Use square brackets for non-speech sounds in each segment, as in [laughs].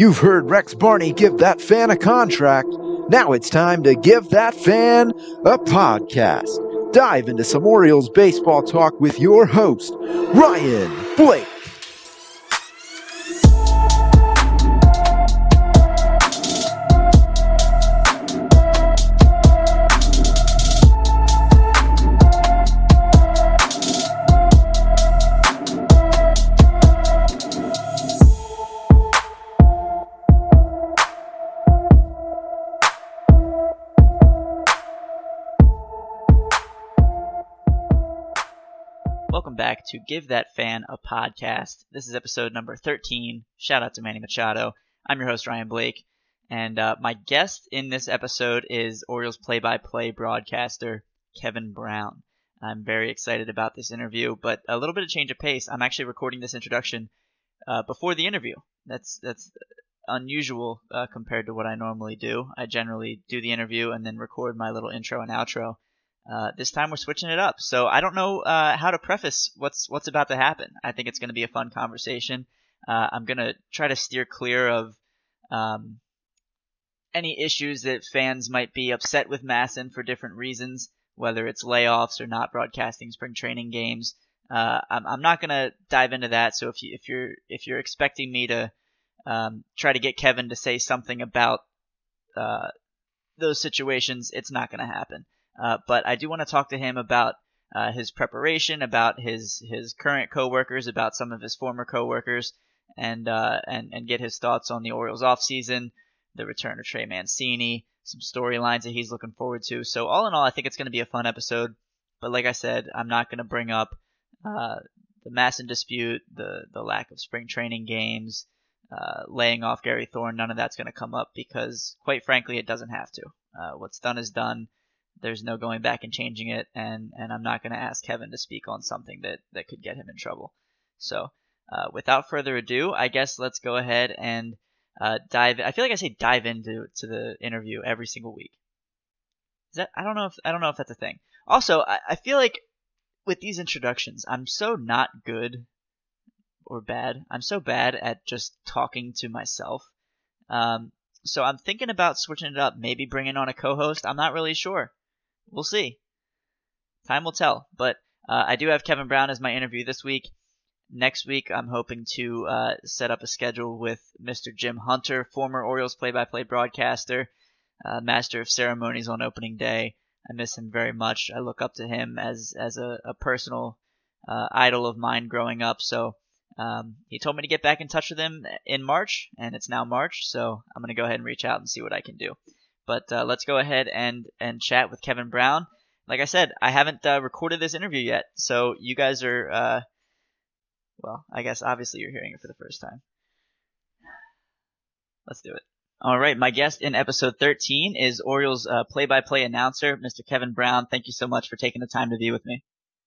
You've heard Rex Barney give that fan a contract. Now it's time to give that fan a podcast. Dive into some Orioles baseball talk with your host, Ryan Blake. To Give That Fan a Podcast. This is episode number 13. Shout out to Manny Machado. I'm your host, Ryan Blake. And uh, my guest in this episode is Orioles play by play broadcaster Kevin Brown. I'm very excited about this interview, but a little bit of change of pace. I'm actually recording this introduction uh, before the interview. That's that's unusual uh, compared to what I normally do. I generally do the interview and then record my little intro and outro. Uh, this time we're switching it up. So I don't know uh, how to preface what's what's about to happen. I think it's going to be a fun conversation. Uh, I'm going to try to steer clear of um, any issues that fans might be upset with MASN for different reasons, whether it's layoffs or not broadcasting spring training games. Uh, I'm, I'm, not going to dive into that. So if you if you're if you're expecting me to um, try to get Kevin to say something about uh, those situations, it's not going to happen. Uh, but I do want to talk to him about uh, his preparation, about his his current coworkers, about some of his former coworkers, and uh, and and get his thoughts on the Orioles offseason, the return of Trey Mancini, some storylines that he's looking forward to. So all in all, I think it's going to be a fun episode. But like I said, I'm not going to bring up uh, the MASN dispute, the the lack of spring training games, uh, laying off Gary Thorne. None of that's going to come up because, quite frankly, it doesn't have to. Uh, what's done is done there's no going back and changing it, and and I'm not going to ask Kevin to speak on something that that could get him in trouble. So, uh, without further ado, I guess let's go ahead and uh, dive. I feel like I say dive into to the interview every single week. Is that I don't know if I don't know if that's a thing. Also, I, I feel like with these introductions, I'm so not good or bad. I'm so bad at just talking to myself. Um, so I'm thinking about switching it up, maybe bringing on a co-host. I'm not really sure we'll see. Time will tell. But uh, I do have Kevin Brown as my interview this week. Next week, I'm hoping to uh, set up a schedule with Mr. Jim Hunter, former Orioles play-by-play broadcaster, uh, master of ceremonies on opening day. I miss him very much. I look up to him as as a, a personal uh, idol of mine growing up. So um, he told me to get back in touch with him in March, and it's now March. So I'm gonna go ahead and reach out and see what I can do. But uh, let's go ahead and and chat with Kevin Brown. Like I said, I haven't uh, recorded this interview yet, so you guys are, uh, well, I guess obviously you're hearing it for the first time. Let's do it. All right, my guest in episode 13 is Orioles uh, play-by-play announcer, Mr. Kevin Brown. Thank you so much for taking the time to be with me.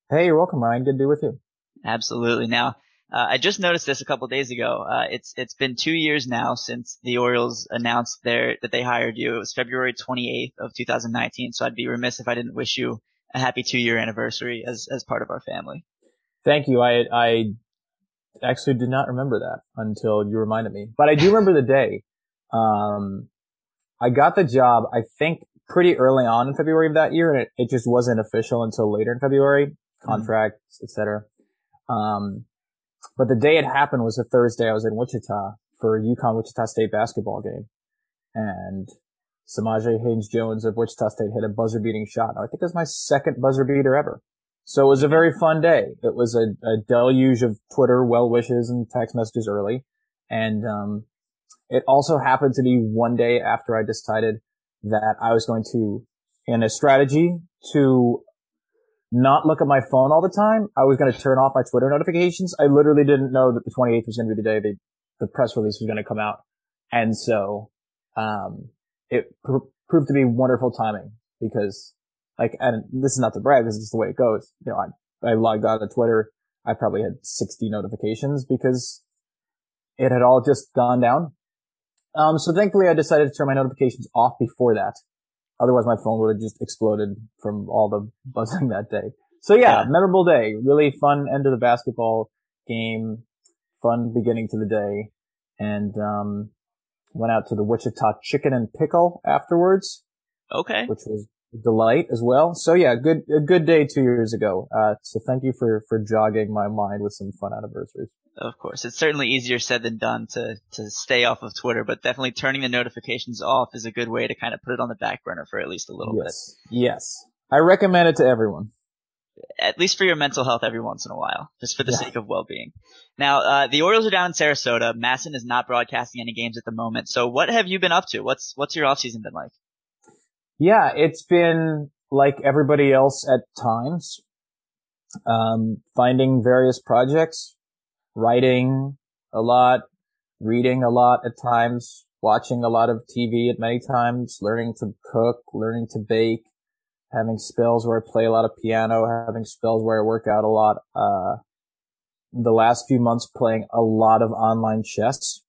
Hey, you're welcome, Ryan. Good to be with you. Absolutely. Now, uh, I just noticed this a couple days ago. Uh, it's it's been two years now since the Orioles announced their that they hired you. It was February 28th of 2019. So I'd be remiss if I didn't wish you a happy two year anniversary as as part of our family. Thank you. I I actually did not remember that until you reminded me, but I do remember the day. Um, I got the job. I think pretty early on in February of that year, and it, it just wasn't official until later in February. Mm-hmm. Contracts, mm-hmm. etc. Um, but the day it happened was a Thursday. I was in Wichita for a UConn Wichita State basketball game. And Samajae Haynes Jones of Wichita State hit a buzzer beating shot. I think it was my second buzzer beater ever. So it was a very fun day. It was a, a deluge of Twitter well wishes and text messages early. And, um, it also happened to be one day after I decided that I was going to, in a strategy to not look at my phone all the time. I was going to turn off my Twitter notifications. I literally didn't know that the 28th was going to be the day the, the press release was going to come out. And so, um, it pr- proved to be wonderful timing because like, and this is not to brag, this is just the way it goes. You know, I, I logged on to Twitter. I probably had 60 notifications because it had all just gone down. Um, so thankfully I decided to turn my notifications off before that. Otherwise, my phone would have just exploded from all the [laughs] buzzing that day. So yeah, yeah, memorable day. Really fun end of the basketball game. Fun beginning to the day. And, um, Went out to the Wichita Chicken and Pickle afterwards. Okay. Which was delight as well. So yeah, good, a good day two years ago. Uh, so thank you for, for jogging my mind with some fun anniversaries. Of course. It's certainly easier said than done to, to stay off of Twitter, but definitely turning the notifications off is a good way to kind of put it on the back burner for at least a little yes. bit. Yes. I recommend it to everyone at least for your mental health every once in a while, just for the yeah. sake of well-being. Now, uh, the Orioles are down in Sarasota. MASN is not broadcasting any games at the moment. So what have you been up to? What's, what's your offseason been like? Yeah, it's been like everybody else at times. Um, finding various projects, writing a lot, reading a lot at times, watching a lot of TV at many times, learning to cook, learning to bake, having spells where I play a lot of piano, having spells where I work out a lot. Uh, the last few months playing a lot of online chess,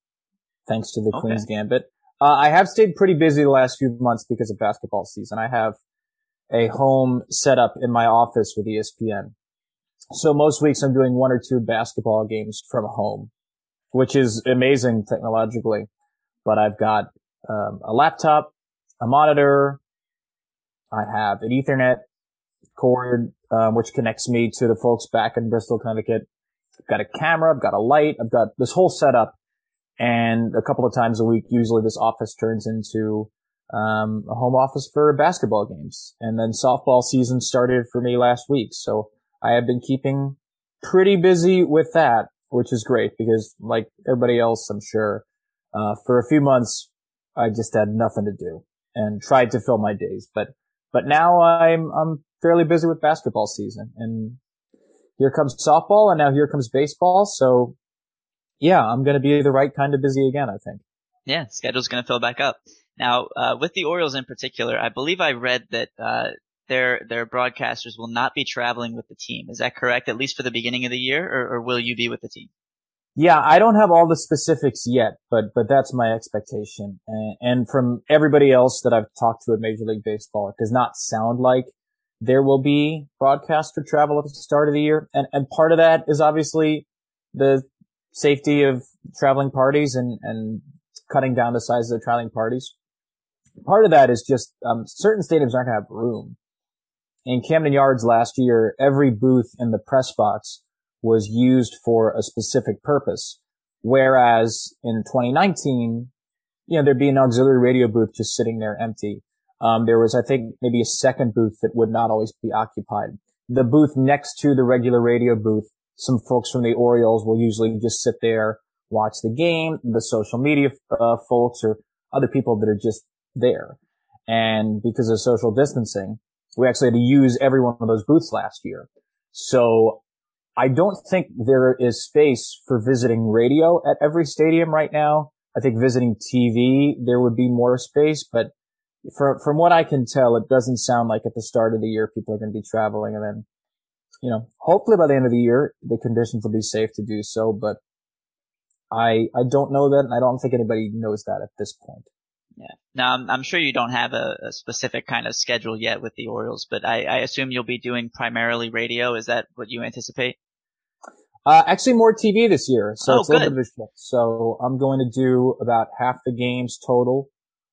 thanks to the okay. Queen's Gambit. Uh, I have stayed pretty busy the last few months because of basketball season. I have a home setup in my office with ESPN. So most weeks I'm doing one or two basketball games from home, which is amazing technologically. But I've got um, a laptop, a monitor, I have an Ethernet cord, um, which connects me to the folks back in Bristol, Connecticut. I've got a camera, I've got a light, I've got this whole setup. And a couple of times a week, usually this office turns into um, a home office for basketball games. And then softball season started for me last week. So I have been keeping pretty busy with that, which is great because like everybody else, I'm sure, uh, for a few months, I just had nothing to do and tried to fill my days. But but now I'm, I'm fairly busy with basketball season and here comes softball and now here comes baseball. So yeah, I'm going to be the right kind of busy again, I think. Yeah, schedule's going to fill back up. Now, uh, with the Orioles in particular, I believe I read that, uh, their, their broadcasters will not be traveling with the team. Is that correct? At least for the beginning of the year or, or will you be with the team? Yeah, I don't have all the specifics yet, but but that's my expectation. And, and, from everybody else that I've talked to at Major League Baseball, it does not sound like there will be broadcaster travel at the start of the year. And and part of that is obviously the safety of traveling parties and and cutting down the size of the traveling parties. Part of that is just um, certain stadiums aren't going to have room. In Camden Yards last year, every booth in the press box was used for a specific purpose. Whereas in 2019, you know, there'd be an auxiliary radio booth just sitting there empty. Um, there was, I think, maybe a second booth that would not always be occupied. The booth next to the regular radio booth, some folks from the Orioles will usually just sit there, watch the game, the social media uh, folks or other people that are just there. And because of social distancing, we actually had to use every one of those booths last year. So I don't think there is space for visiting radio at every stadium right now. I think visiting TV, there would be more space, but from, from what I can tell, it doesn't sound like at the start of the year people are going to be traveling. And then, you know, hopefully by the end of the year, the conditions will be safe to do so, but I, I don't know that. And I don't think anybody knows that at this point. Yeah. Now, I'm, I'm sure you don't have a, a, specific kind of schedule yet with the Orioles, but I, I assume you'll be doing primarily radio. Is that what you anticipate? Uh, actually more TV this year. So oh, it's a little bit of a shift. So I'm going to do about half the games total.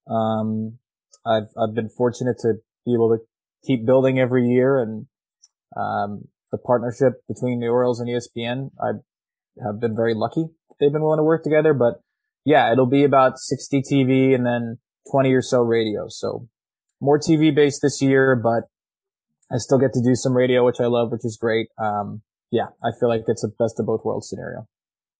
Um, I've, I've been fortunate to be able to keep building every year and, um, the partnership between the Orioles and ESPN, I have been very lucky. They've been willing to work together, but yeah, it'll be about 60 TV and then 20 or so radio. So more TV based this year, but I still get to do some radio, which I love, which is great. Um, yeah, I feel like it's a best of both worlds scenario.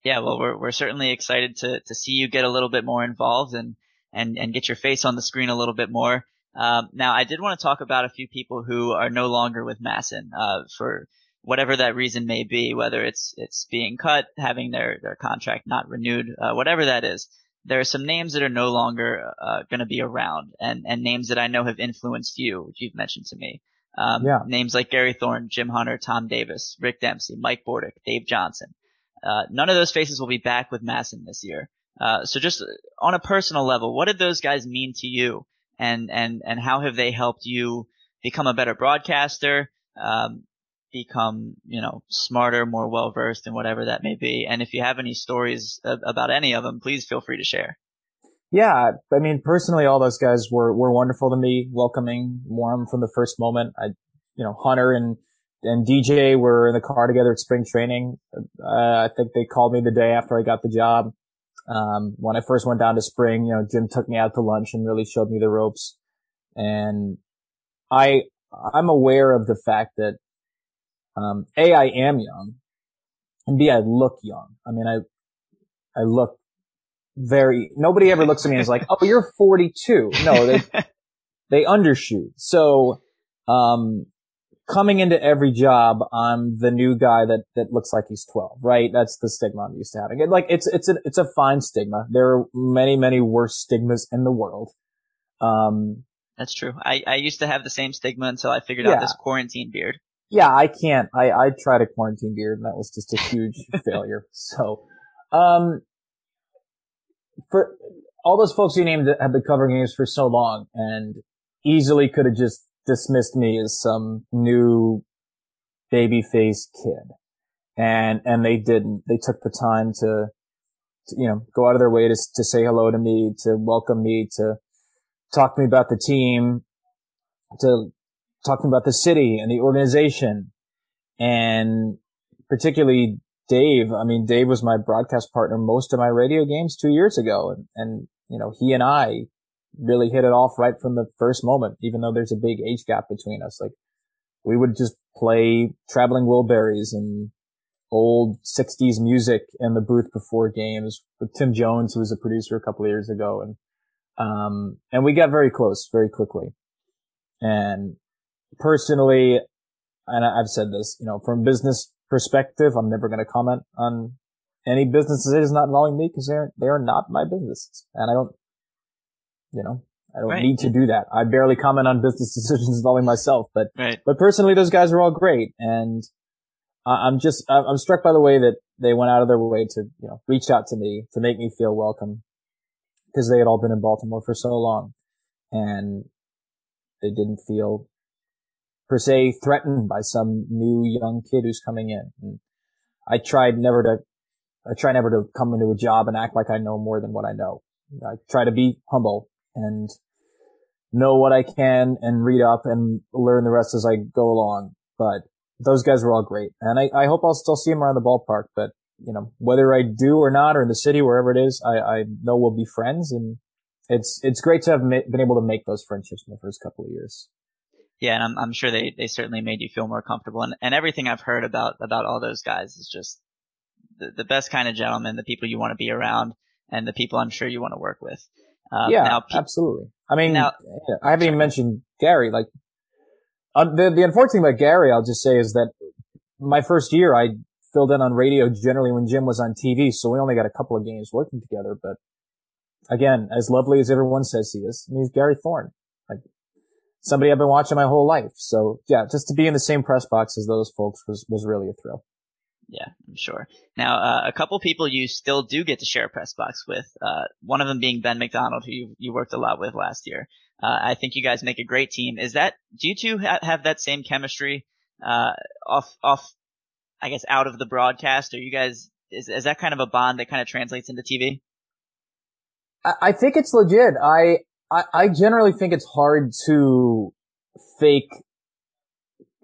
Yeah, well, we're we're certainly excited to to see you get a little bit more involved and and and get your face on the screen a little bit more. Um, now, I did want to talk about a few people who are no longer with MASN. uh, for whatever that reason may be, whether it's it's being cut, having their their contract not renewed, uh, whatever that is. There are some names that are no longer uh, going to be around, and and names that I know have influenced you, which you've mentioned to me. Um, yeah. Names like Gary Thorne, Jim Hunter, Tom Davis, Rick Dempsey, Mike Bordick, Dave Johnson. Uh, none of those faces will be back with MASN this year. Uh, so just on a personal level, what did those guys mean to you, and and and how have they helped you become a better broadcaster, um, become you know smarter, more well versed in whatever that may be? And if you have any stories about any of them, please feel free to share. Yeah, I mean, personally, all those guys were were wonderful to me, welcoming, warm from the first moment. I, you know, Hunter and and DJ were in the car together at spring training. Uh, I think they called me the day after I got the job. Um, when I first went down to spring, you know, Jim took me out to lunch and really showed me the ropes. And I, I'm aware of the fact that, um, A, I am young and B, I look young. I mean, I, I look very, nobody ever looks at me and is like, oh, you're 42. No, they, [laughs] they undershoot. So, um, coming into every job, I'm the new guy that, that looks like he's 12, right? That's the stigma I'm used to having. like, it's, it's a, it's a fine stigma. There are many, many worse stigmas in the world. Um, that's true. I, I used to have the same stigma until I figured yeah. out this quarantine beard. Yeah, I can't. I, I tried a quarantine beard and that was just a huge [laughs] failure. So, um, for all those folks you named that have been covering games for so long and easily could have just dismissed me as some new baby face kid. And, and they didn't. They took the time to, to, you know, go out of their way to, to say hello to me, to welcome me, to talk to me about the team, to talk to me about the city and the organization. And particularly Dave. I mean, Dave was my broadcast partner most of my radio games two years ago. And, and, you know, he and I really hit it off right from the first moment, even though there's a big age gap between us. Like we would just play traveling Wilburys and old 60s music in the booth before games with Tim Jones, who was a producer a couple of years ago. And, um, and we got very close very quickly. And personally, and I've said this, you know, from business perspective, I'm never going to comment on any business decisions not involving me because they're, they are not my business. And I don't, you know, I don't right. need to do that. I barely comment on business [laughs] decisions involving myself, but, right. but personally, those guys are all great. And I'm just, I'm struck by the way that they went out of their way to, you know, reach out to me to make me feel welcome because they had all been in Baltimore for so long and they didn't feel per se threatened by some new young kid who's coming in. And I tried never to, I try never to come into a job and act like I know more than what I know. I try to be humble and know what I can and read up and learn the rest as I go along. But those guys were all great. And I, I hope I'll still see them around the ballpark. But, you know, whether I do or not, or in the city, wherever it is, I, I know we'll be friends. And it's, it's great to have ma- been able to make those friendships in the first couple of years. Yeah, and I'm, I'm sure they, they certainly made you feel more comfortable. And, and everything I've heard about, about all those guys is just the, the best kind of gentlemen, the people you want to be around, and the people I'm sure you want to work with. Uh, yeah, now, absolutely. I mean, now, I haven't even mentioned Gary. Like, uh, the the unfortunate thing about Gary, I'll just say, is that my first year I filled in on radio generally when Jim was on TV, so we only got a couple of games working together. But again, as lovely as everyone says he is, I mean, he's Gary Thorne, like somebody I've been watching my whole life. So yeah, just to be in the same press box as those folks was was really a thrill. Yeah, I'm sure. Now, uh, a couple people you still do get to share a press box with. Uh, one of them being Ben McDonald, who you, you worked a lot with last year. Uh, I think you guys make a great team. Is that do you two ha- have that same chemistry uh, off off? I guess out of the broadcast. Are you guys is is that kind of a bond that kind of translates into TV? I think it's legit. I, I, I generally think it's hard to fake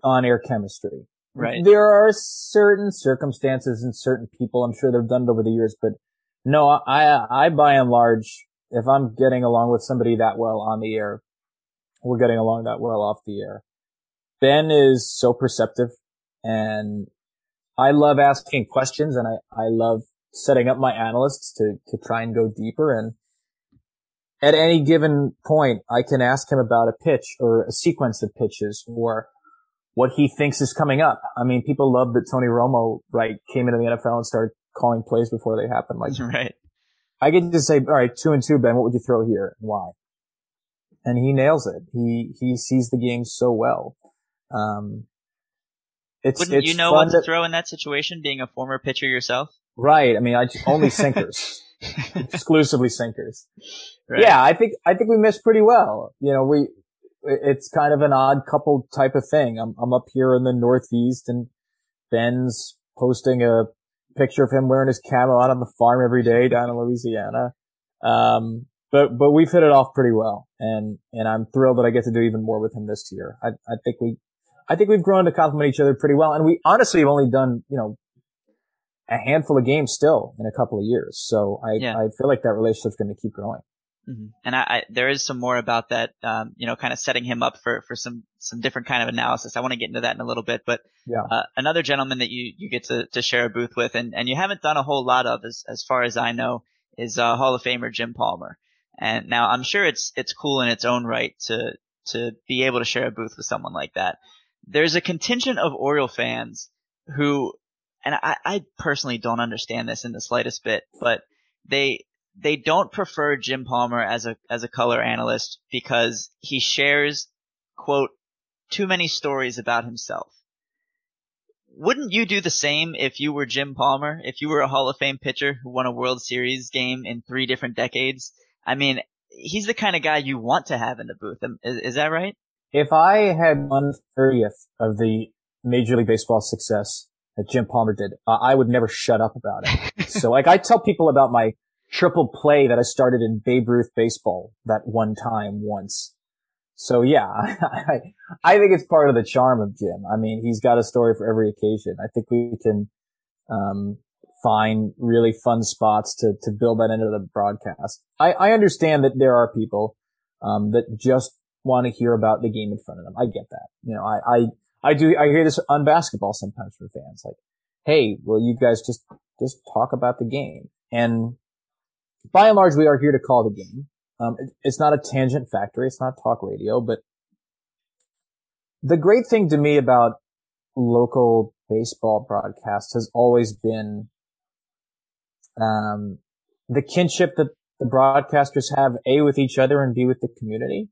on air chemistry. Right. There are certain circumstances and certain people, I'm sure they've done it over the years, but no, I, I by and large, if I'm getting along with somebody that well on the air, we're getting along that well off the air. Ben is so perceptive and I love asking questions and I, I love setting up my analysts to, to try and go deeper. And at any given point, I can ask him about a pitch or a sequence of pitches or what he thinks is coming up. I mean, people love that Tony Romo, right, came into the NFL and started calling plays before they happened. Like, [laughs] right. I get to say, all right, two and two, Ben, what would you throw here and why? And he nails it. He, he sees the game so well. Um, it's, Wouldn't it's you know what to, to throw in that situation, being a former pitcher yourself? Right. I mean, I only sinkers, [laughs] exclusively sinkers. Right. Yeah, I think I think we missed pretty well. You know, we it's kind of an odd couple type of thing. I'm, I'm up here in the Northeast and Ben's posting a picture of him wearing his camo out on the farm every day down in Louisiana. Um, but but we've hit it off pretty well, and and I'm thrilled that I get to do even more with him this year. I I think we, I think we've grown to complement each other pretty well, and we honestly have only done you know a handful of games still in a couple of years. So I yeah. I feel like that relationship's going to keep growing. Mm-hmm. And I, I, there is some more about that, um, you know, kind of setting him up for, for some, some different kind of analysis. I want to get into that in a little bit, but, yeah. uh, another gentleman that you, you get to, to share a booth with and, and you haven't done a whole lot of as, as far as I know is, uh, Hall of Famer Jim Palmer. And now I'm sure it's, it's cool in its own right to, to be able to share a booth with someone like that. There's a contingent of Oriole fans who, and I, I personally don't understand this in the slightest bit, but they, they don't prefer Jim Palmer as a as a color analyst because he shares quote too many stories about himself. Wouldn't you do the same if you were Jim Palmer? If you were a Hall of Fame pitcher who won a World Series game in three different decades? I mean, he's the kind of guy you want to have in the booth. Is, is that right? If I had one thirtieth of the Major League Baseball success that Jim Palmer did, uh, I would never shut up about it. so like I tell people about my triple play that I started in Babe Ruth baseball that one time once. So yeah, [laughs] I, I think it's part of the charm of Jim. I mean, he's got a story for every occasion. I think we can, um, find really fun spots to, to build that into the broadcast. I, I understand that there are people, um, that just want to hear about the game in front of them. I get that. You know, I, I, I do, I hear this on basketball sometimes from fans like, Hey, will you guys just, just talk about the game? And by and large, we are here to call the game. Um, it, it's not a tangent factory. It's not talk radio, but the great thing to me about local baseball broadcasts has always been, um, the kinship that the broadcasters have A with each other and B with the community.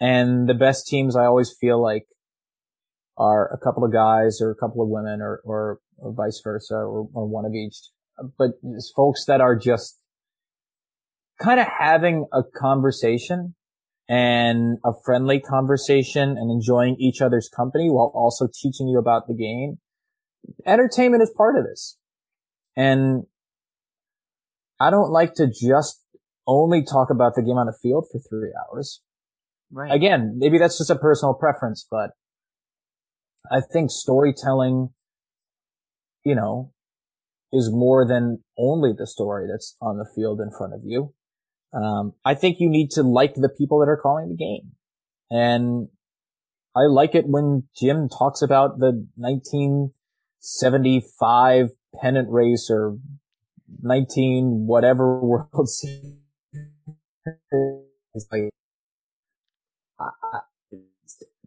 And the best teams I always feel like are a couple of guys or a couple of women or, or, or vice versa or, or one of each. But it's folks that are just kind of having a conversation and a friendly conversation and enjoying each other's company while also teaching you about the game. Entertainment is part of this. And I don't like to just only talk about the game on the field for three hours. Right. Again, maybe that's just a personal preference, but I think storytelling, you know, is more than only the story that's on the field in front of you. Um, I think you need to like the people that are calling the game. And I like it when Jim talks about the 1975 pennant race or 19 whatever [laughs] World Series. Like,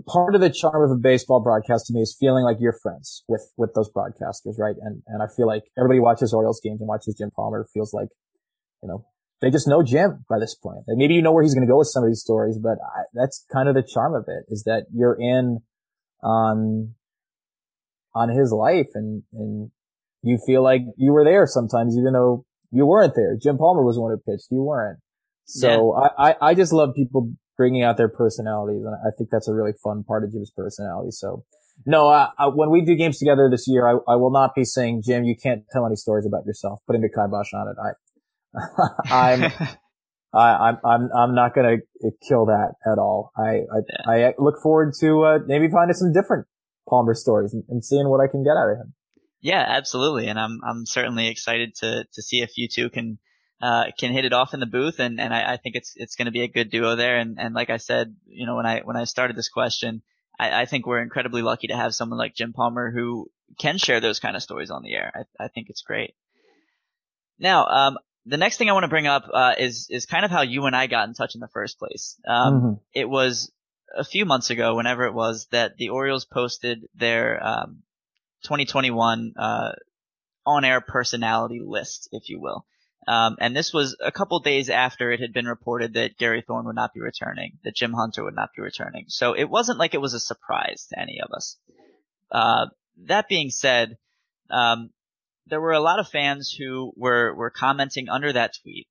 part of the charm of a baseball broadcast to me is feeling like you're friends with, with those broadcasters, right? And, and I feel like everybody watches Orioles games and watches Jim Palmer feels like, you know, they just know Jim by this point. Like maybe you know where he's going to go with some of these stories, but I, that's kind of the charm of it is that you're in on, on his life and, and you feel like you were there sometimes, even though you weren't there. Jim Palmer was the one who pitched. You weren't. So yeah. I, I, I just love people bringing out their personalities. And I think that's a really fun part of Jim's personality. So no, uh, uh, when we do games together this year, I, I will not be saying, Jim, you can't tell any stories about yourself, putting the kibosh on it. I, [laughs] I'm, [laughs] I, I'm, I'm, I'm not going to kill that at all. I, I, yeah. I look forward to, uh, maybe finding some different Palmer stories and, and, seeing what I can get out of him. Yeah, absolutely. And I'm, I'm certainly excited to, to see if you two can, uh, can hit it off in the booth. And, and I, I think it's, it's going to be a good duo there. And, and like I said, you know, when I, when I started this question, I, I think we're incredibly lucky to have someone like Jim Palmer who can share those kind of stories on the air. I, I think it's great. Now, um, the next thing I want to bring up uh, is is kind of how you and I got in touch in the first place. Um, mm-hmm. It was a few months ago, whenever it was, that the Orioles posted their um, 2021 uh, on-air personality list, if you will. Um, and this was a couple days after it had been reported that Gary Thorne would not be returning, that Jim Hunter would not be returning. So it wasn't like it was a surprise to any of us. Uh, that being said, um, there were a lot of fans who were, were commenting under that tweet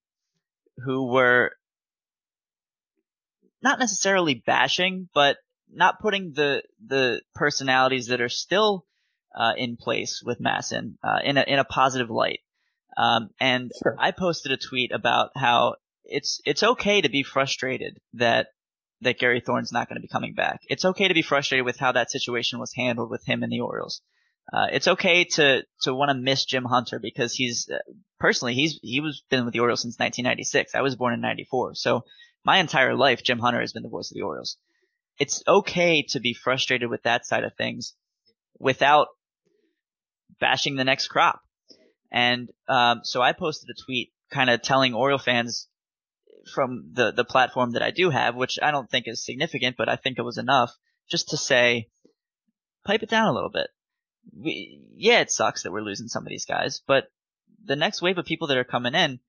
who were not necessarily bashing, but not putting the, the personalities that are still, uh, in place with MASN, uh, in a, in a positive light. Um, and sure. I posted a tweet about how it's it's okay to be frustrated that that Gary Thorne's not going to be coming back. It's okay to be frustrated with how that situation was handled with him and the Orioles. Uh, it's okay to to want to miss Jim Hunter because he's uh, personally he's he was been with the Orioles since 1996. I was born in 94, so my entire life Jim Hunter has been the voice of the Orioles. It's okay to be frustrated with that side of things without bashing the next crop. And um, so I posted a tweet kind of telling Oriole fans from the the platform that I do have, which I don't think is significant, but I think it was enough just to say, pipe it down a little bit. We, yeah, it sucks that we're losing some of these guys, but the next wave of people that are coming in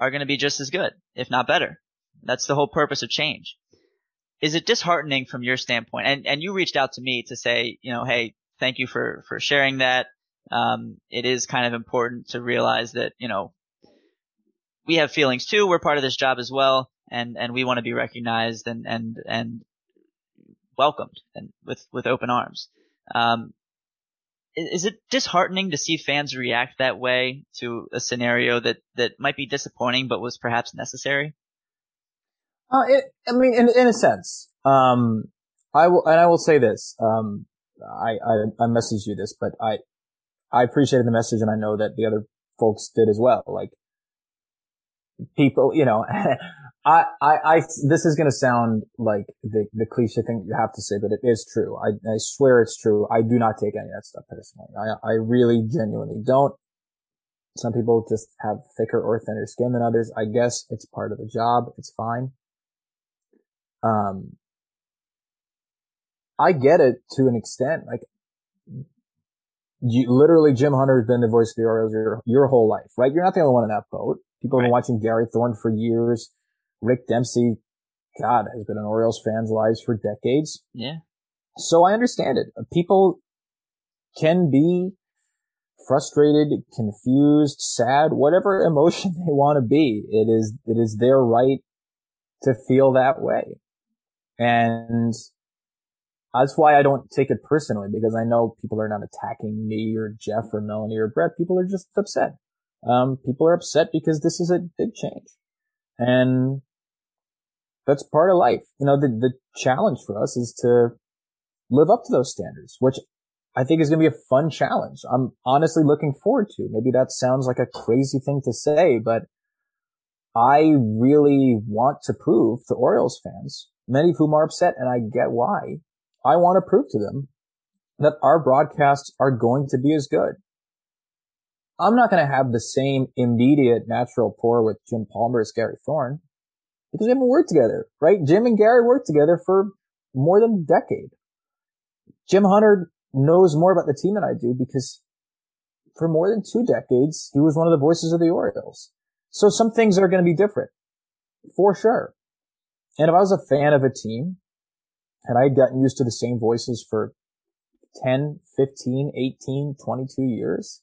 are going to be just as good, if not better. That's the whole purpose of change. Is it disheartening from your standpoint? And and you reached out to me to say, you know, hey, thank you for for sharing that. Um, it is kind of important to realize that you know we have feelings too. We're part of this job as well, and and we want to be recognized and and and welcomed and with with open arms. Um, is it disheartening to see fans react that way to a scenario that that might be disappointing but was perhaps necessary? Uh, it, I mean, in in a sense, um, I will, and I will say this. Um, I, I I messaged you this, but I I appreciated the message, and I know that the other folks did as well. Like people, you know, [laughs] I, I, I, this is going to sound like the, the cliche thing you have to say, but it is true. I, I swear it's true. I do not take any of that stuff personally. I, I really genuinely don't. Some people just have thicker or thinner skin than others. I guess it's part of the job. It's fine. Um, I get it to an extent. Like, you literally, Jim Hunter has been the voice of the Orioles your, your whole life, right? You're not the only one in that boat. People have been watching Gary Thorne for years. Rick Dempsey, God, has been in Orioles fans' lives for decades. Yeah. So I understand it. People can be frustrated, confused, sad, whatever [laughs] emotion they want to be. It is, it is their right to feel that way. And that's why I don't take it personally because I know people are not attacking me or Jeff or Melanie or Brett. People are just upset. Um, people are upset because this is a big change. And that's part of life. You know, the, the challenge for us is to live up to those standards, which I think is going to be a fun challenge. I'm honestly looking forward to. Maybe that sounds like a crazy thing to say, but I really want to prove to Orioles fans, many of whom are upset, and I get why. I want to prove to them that our broadcasts are going to be as good. I'm not going to have the same immediate natural pour with Jim Palmer as Gary Thorne because we haven't worked together, right? Jim and Gary worked together for more than a decade. Jim Hunter knows more about the team than I do because for more than two decades, he was one of the voices of the Orioles. So some things are going to be different for sure. And if I was a fan of a team and I had gotten used to the same voices for 10, 15, 18, 22 years,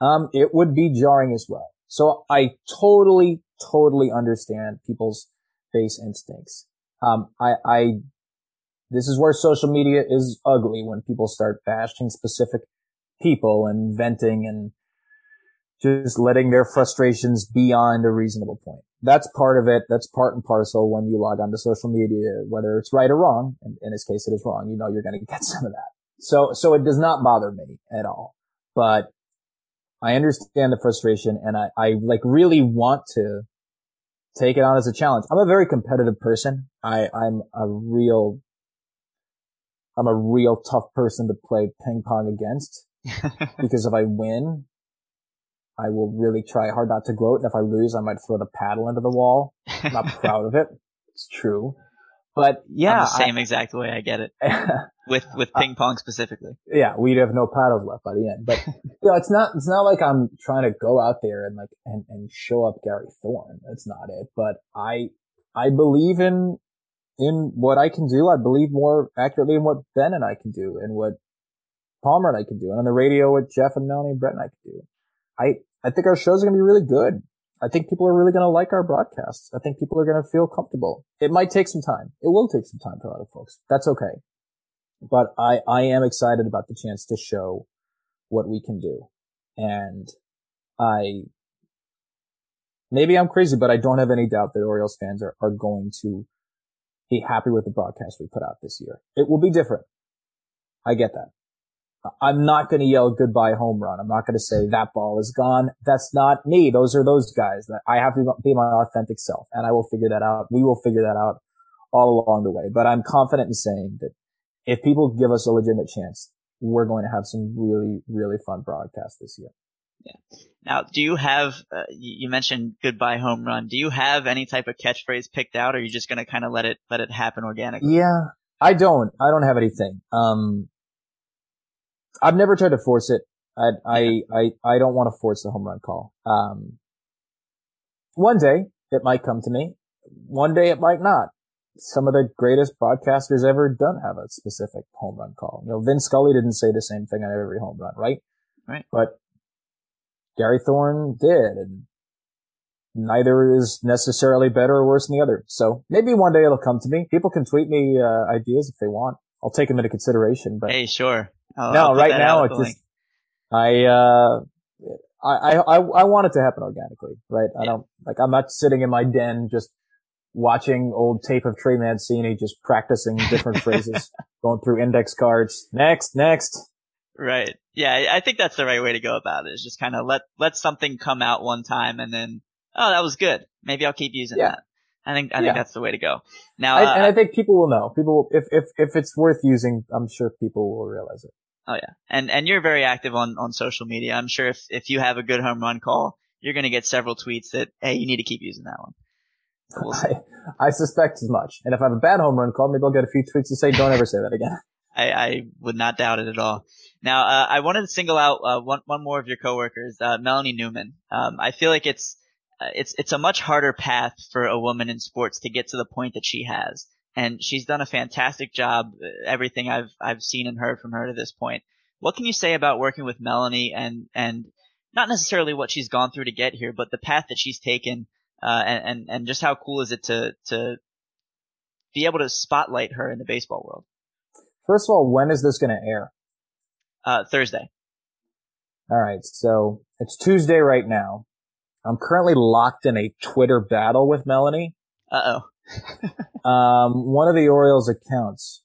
um, it would be jarring as well. So I totally, totally understand people's base instincts. Um, I, I, this is where social media is ugly when people start bashing specific people and venting and just letting their frustrations beyond a reasonable point. That's part of it. That's part and parcel when you log onto social media, whether it's right or wrong. And in this case, it is wrong. You know, you're going to get [laughs] some of that. So, so it does not bother me at all. But I understand the frustration and I, I like really want to take it on as a challenge. I'm a very competitive person. I, I'm a real, I'm a real tough person to play ping pong against [laughs] because if I win, I will really try hard not to gloat. And if I lose, I might throw the paddle into the wall. I'm not [laughs] proud of it. It's true. But yeah, I'm the same I, exact way. I get it [laughs] with with uh, ping pong specifically. Yeah, we'd have no paddles left by the end. But [laughs] you know, it's not it's not like I'm trying to go out there and like and and show up Gary Thorne. That's not it. But I I believe in in what I can do. I believe more accurately in what Ben and I can do, and what Palmer and I can do, and on the radio what Jeff and Melanie and Brett and I can do. I I think our shows are gonna be really good. I think people are really going to like our broadcasts. I think people are going to feel comfortable. It might take some time. It will take some time for a lot of folks. That's okay. But I, I am excited about the chance to show what we can do. And I, maybe I'm crazy, but I don't have any doubt that Orioles fans are, are going to be happy with the broadcast we put out this year. It will be different. I get that. I'm not going to yell goodbye home run. I'm not going to say that ball is gone. That's not me. Those are those guys that I have to be my authentic self and I will figure that out. We will figure that out all along the way, but I'm confident in saying that if people give us a legitimate chance, we're going to have some really, really fun broadcasts this year. Yeah. Now, do you have, uh, you mentioned goodbye home run. Do you have any type of catchphrase picked out or are you just going to kind of let it, let it happen organically? Yeah, I don't, I don't have anything. Um, I've never tried to force it. I, I, I, I don't want to force the home run call. Um, one day it might come to me. One day it might not some of the greatest broadcasters ever don't have a specific home run call. You know, Vin Scully didn't say the same thing on every home run, right? Right. But Gary Thorne did, and neither is necessarily better or worse than the other. So maybe one day it'll come to me. People can tweet me uh, ideas if they want. I'll take them into consideration. But hey, sure. I'll, no, I'll right now it's just I uh I, I I want it to happen organically, right? I don't like I'm not sitting in my den just watching old tape of Trey Mancini just practicing different [laughs] phrases, going through index cards. Next, next. Right. Yeah, I think that's the right way to go about it. Is just kind of let let something come out one time and then, oh, that was good. Maybe I'll keep using yeah. that. I think I think that's the way to go. Now, I, uh, and I think people will know. People, will, if if if it's worth using, I'm sure people will realize it. Oh yeah, and and you're very active on on social media. I'm sure if if you have a good home run call, you're going to get several tweets that hey, you need to keep using that one. We'll [laughs] I, I suspect as much. And if I have a bad home run call, maybe I'll get a few tweets to say, don't ever say that again. [laughs] [laughs] I, I would not doubt it at all. Now, uh, I wanted to single out uh, one, one more of your coworkers, uh, Melanie Newman. Um, I feel like it's uh, it's it's a much harder path for a woman in sports to get to the point that she has, and she's done a fantastic job. Uh, everything I've I've seen and heard from her to this point. What can you say about working with Melanie and and not necessarily what she's gone through to get here, but the path that she's taken uh, and, and, and just how cool is it to, to be able to spotlight her in the baseball world? First of all, when is this going to air? Uh, Thursday. All right. So it's Tuesday right now. I'm currently locked in a Twitter battle with Melanie. Uh oh. [laughs] um, one of the Orioles accounts,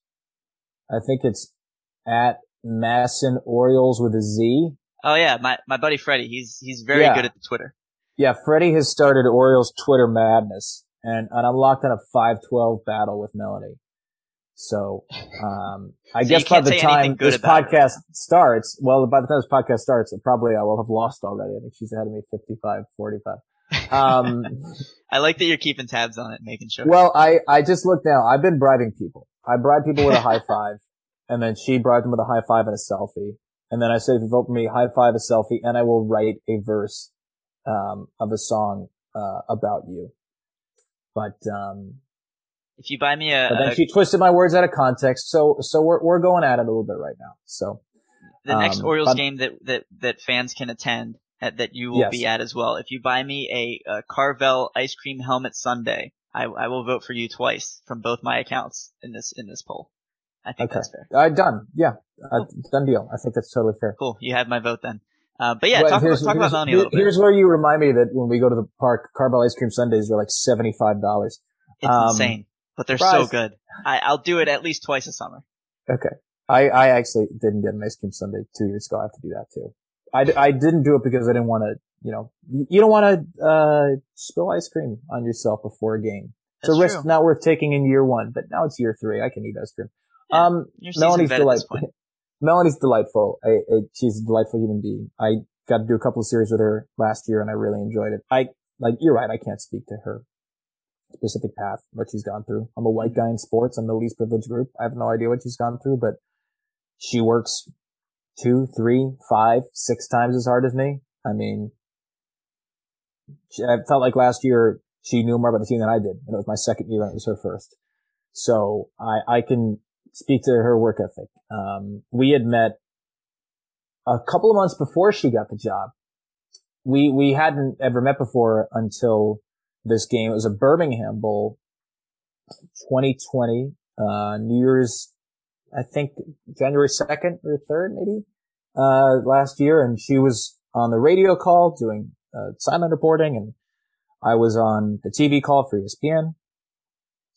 I think it's at MASN Orioles with a Z. Oh yeah, my my buddy Freddie. He's he's very yeah. good at the Twitter. Yeah, Freddie has started Orioles Twitter madness, and, and I'm locked in a 512 battle with Melanie. So, um, I so guess by the time this podcast her. starts, well, by the time this podcast starts, probably I will have lost already. I think she's ahead of me 55, 45. Um, [laughs] I like that you're keeping tabs on it, making sure. Well, I, I just look now. I've been bribing people. I bribe people with a high [laughs] five, and then she bribed them with a high five and a selfie. And then I said, if you vote for me, high five, a selfie, and I will write a verse um, of a song uh, about you. But um, if you buy me a, but then a, she twisted my words out of context, so so we're we're going at it a little bit right now. So the next um, Orioles but, game that that that fans can attend at, that you will yes. be at as well. If you buy me a, a Carvel ice cream helmet Sunday, I, I will vote for you twice from both my accounts in this in this poll. I think okay. that's fair. Uh, done. Yeah, cool. uh, done deal. I think that's totally fair. Cool. You have my vote then. Uh, but yeah, well, talk, about, talk about Melanie a little bit. Here's where you remind me that when we go to the park, Carvel ice cream sundaes are like $75. It's um, insane, but they're so good. I, I'll do it at least twice a summer. Okay. I, I actually didn't get an ice cream sundae two years ago. I have to do that too. I, I didn't do it because I didn't want to, you know, you don't want to, uh, spill ice cream on yourself before a game. It's a risk not worth taking in year one, but now it's year three. I can eat ice cream. Yeah, um, Melanie's delightful. [laughs] Melanie's delightful. I, I, she's a delightful human being. I got to do a couple of series with her last year and I really enjoyed it. I, like, you're right. I can't speak to her specific path, what she's gone through. I'm a white guy in sports. I'm the least privileged group. I have no idea what she's gone through, but she works two, three, five, six times as hard as me. I mean, I felt like last year she knew more about the team than I did, and it was my second year and it was her first. So I, I can speak to her work ethic. Um, we had met a couple of months before she got the job. We, we hadn't ever met before until this game. It was a Birmingham Bowl 2020, uh, New Year's, I think January 2nd or 3rd, maybe, uh, last year. And she was on the radio call doing, uh, silent reporting and I was on the TV call for ESPN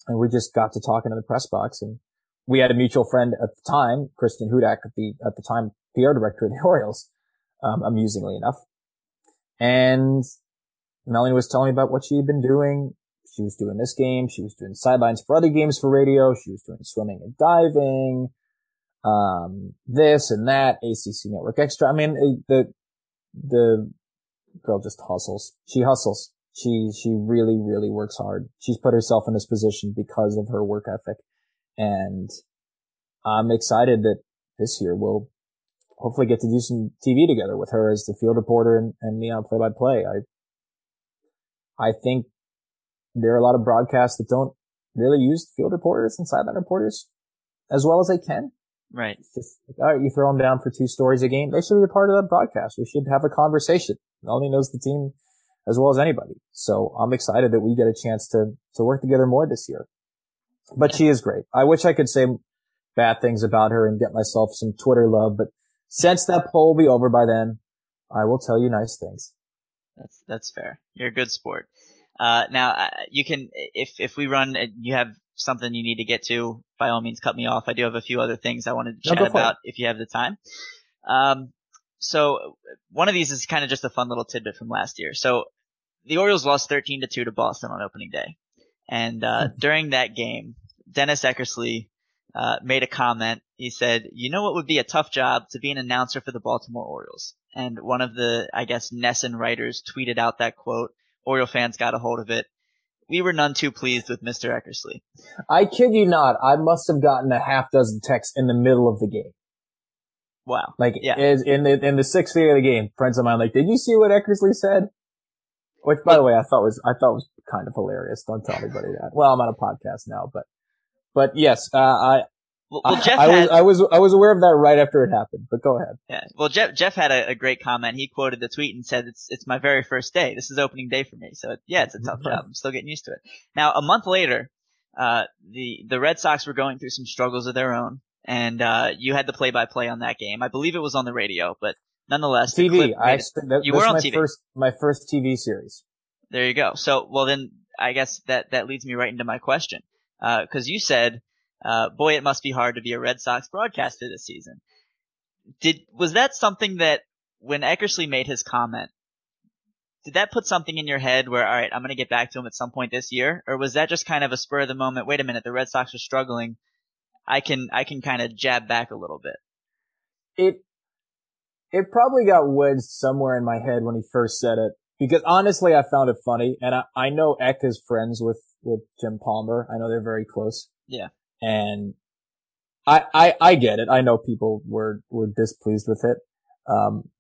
and we just got to talking in the press box and we had a mutual friend at the time, Kristen Hudak, at the, at the time PR director of the [laughs] Orioles, um, amusingly enough. And Melanie was telling me about what she had been doing. She was doing this game. She was doing sidelines for other games for radio. She was doing swimming and diving, um, this and that, ACC Network Extra. I mean, the, the girl just hustles. She hustles. She, she really, really works hard. She's put herself in this position because of her work ethic. And I'm excited that this year we'll hopefully get to do some TV together with her as the field reporter and, and me on play by play. I, I think there are a lot of broadcasts that don't really use field reporters and sideline reporters as well as they can. Right. It's just all right, you throw them down for two stories a game. They should be a part of that broadcast. We should have a conversation. Melanie knows the team as well as anybody. So I'm excited that we get a chance to, to work together more this year. But she is great. I wish I could say bad things about her and get myself some Twitter love, but since that poll will be over by then, I will tell you nice things. That's, that's fair. You're a good sport. Uh, now uh, you can, if, if we run, you have something you need to get to, by all means cut me off. I do have a few other things I wanted to chat no, about if you have the time. Um, so one of these is kind of just a fun little tidbit from last year. So the Orioles lost 13 to 2 to Boston on opening day. And, uh, during that game, Dennis Eckersley, uh, made a comment. He said, you know what would be a tough job to be an announcer for the Baltimore Orioles. And one of the, I guess, NESN writers tweeted out that quote. Oriole fans got a hold of it. We were none too pleased with Mr. Eckersley. I kid you not. I must have gotten a half dozen texts in the middle of the game. Wow. Like Yeah. is in the in the sixth inning of the game, friends of mine like, did you see what Eckersley said? Which, by the way, I thought was I thought was kind of hilarious. Don't tell anybody that. Well, I'm on a podcast now, but but yes, uh, I Well, well Jeff I, had, was I was I was aware of that right after it happened. But go ahead. yeah. Well, Jeff, Jeff had a, a great comment. He quoted the tweet and said, it's, it's my very first day. This is opening day for me. So yeah, it's a tough job. I'm still getting used to it. Now, a month later, uh, the, the Red Sox were going through some struggles of their own. And, uh, you had the play by play on that game. I believe it was on the radio, but nonetheless, TV. I made it- actually, that, You were on my TV. first my first TV series. There you go. So, well then, I guess that, that leads me right into my question. Uh, cause you said, uh, boy, it must be hard to be a Red Sox broadcaster this season. Did, was that something that, when Eckersley made his comment, did that put something in your head where, alright, I'm gonna get back to him at some point this year? Or was that just kind of a spur of the moment, wait a minute, the Red Sox are struggling, I can, I can kind of jab back a little bit. It it probably got wedged somewhere in my head when he first said it because honestly, I found it funny, and I I know Eck is friends with with Jim Palmer. I know they're very close. Yeah. And I I I get it. I know people were were displeased with it. Um,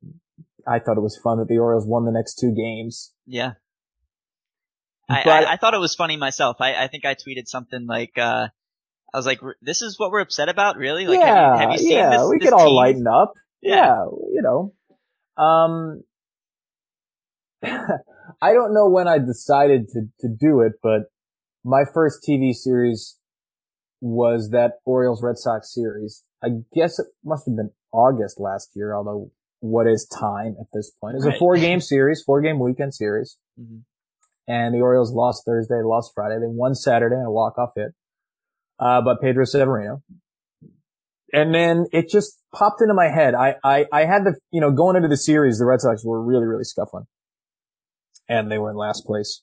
I thought it was fun that the Orioles won the next two games. Yeah. I, I, I thought it was funny myself. I, I think I tweeted something like, uh, I was like, "This is what we're upset about, really? Like, yeah, have you, have you seen yeah, this? we this could all lighten up. Yeah. Yeah, you know. Um, [laughs] I don't know when I decided to to do it, but my first TV series was that Orioles Red Sox series. I guess it must have been August last year, although what is time at this point? It's a four game series, four game weekend series. Mhm. And the Orioles lost Thursday, lost Friday. They won Saturday in a walk-off hit. Uh, but Pedro Severino. And then it just popped into my head. I, I, I had the, you know, going into the series, the Red Sox were really, really scuffling. And they were in last place.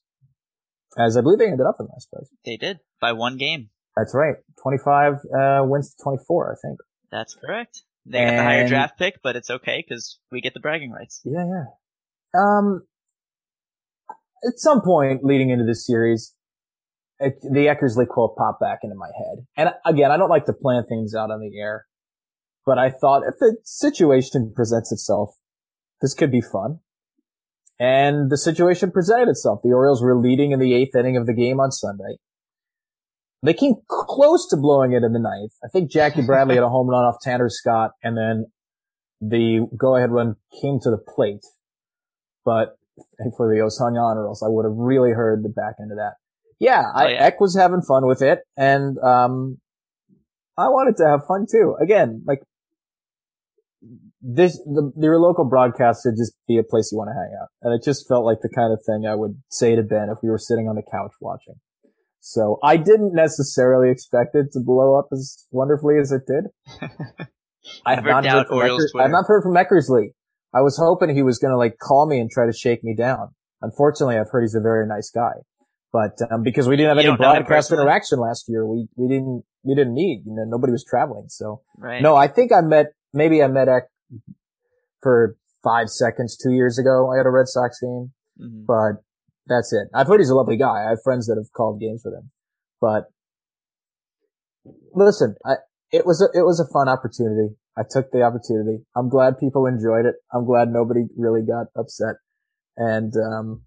As I believe they ended up in last place. They did by one game. That's right. 25, uh, wins to 24, I think. That's correct. They got the higher draft pick, but it's okay because we get the bragging rights. Yeah, yeah. Um, at some point leading into this series, it, the Eckersley quote popped back into my head. And again, I don't like to plan things out on the air, but I thought if the situation presents itself, this could be fun. And the situation presented itself. The Orioles were leading in the eighth inning of the game on Sunday. They came close to blowing it in the ninth. I think Jackie Bradley had a home run off Tanner Scott and then the go ahead run came to the plate. But thankfully the O's hung on or else I would have really heard the back end of that. Yeah, I, Oh, yeah. Eck was having fun with it and, um, I wanted to have fun too. Again, like, this, the, your local broadcast should just be a place you want to hang out. And it just felt like the kind of thing I would say to Ben if we were sitting on the couch watching. So I didn't necessarily expect it to blow up as wonderfully as it did. [laughs] I have, not heard, Orioles I have not heard from Eckersley. I was hoping he was going to like call me and try to shake me down. Unfortunately, I've heard he's a very nice guy. But um, because we didn't have you any broadcast interaction last year, we we didn't we didn't meet. You know, nobody was traveling. So right. no, I think I met maybe I met Eck for five seconds two years ago. I had a Red Sox game, mm-hmm. but that's it. I've heard he's a lovely guy. I have friends that have called games with him, but listen, I, it was a, it was a fun opportunity. I took the opportunity. I'm glad people enjoyed it. I'm glad nobody really got upset. And, um,